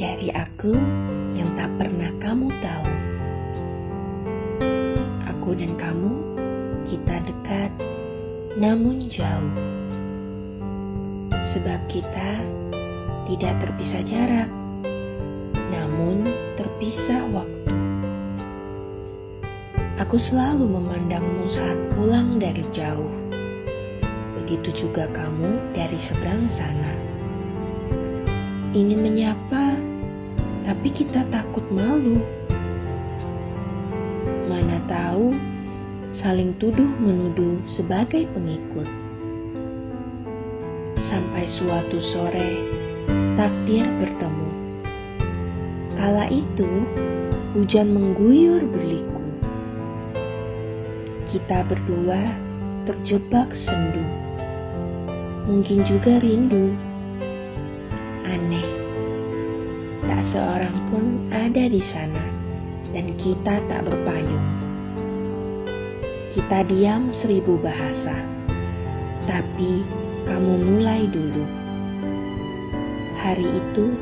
Dari aku yang tak pernah kamu tahu. Aku dan kamu, kita dekat, namun jauh. Sebab kita tidak terpisah jarak, namun terpisah waktu. Aku selalu memandangmu saat pulang dari jauh. Begitu juga kamu dari seberang sana. Ingin menyapa, tapi kita takut malu. Mana tahu saling tuduh menuduh sebagai pengikut. Sampai suatu sore takdir bertemu. Kala itu hujan mengguyur berliku. Kita berdua terjebak sendu. Mungkin juga rindu. Tak seorang pun ada di sana dan kita tak berpayung. Kita diam seribu bahasa. Tapi kamu mulai dulu. Hari itu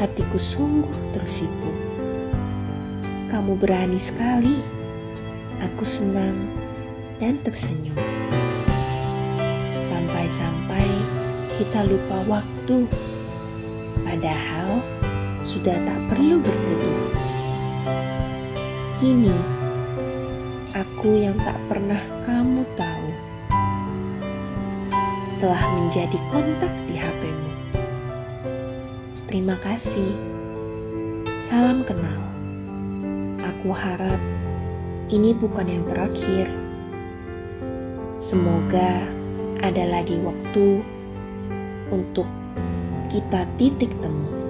hatiku sungguh tersipu. Kamu berani sekali. Aku senang dan tersenyum. Sampai-sampai kita lupa waktu. Padahal sudah tak perlu berteduh. Kini, aku yang tak pernah kamu tahu telah menjadi kontak di HP-mu. Terima kasih. Salam kenal. Aku harap ini bukan yang terakhir. Semoga ada lagi waktu untuk kita titik temu.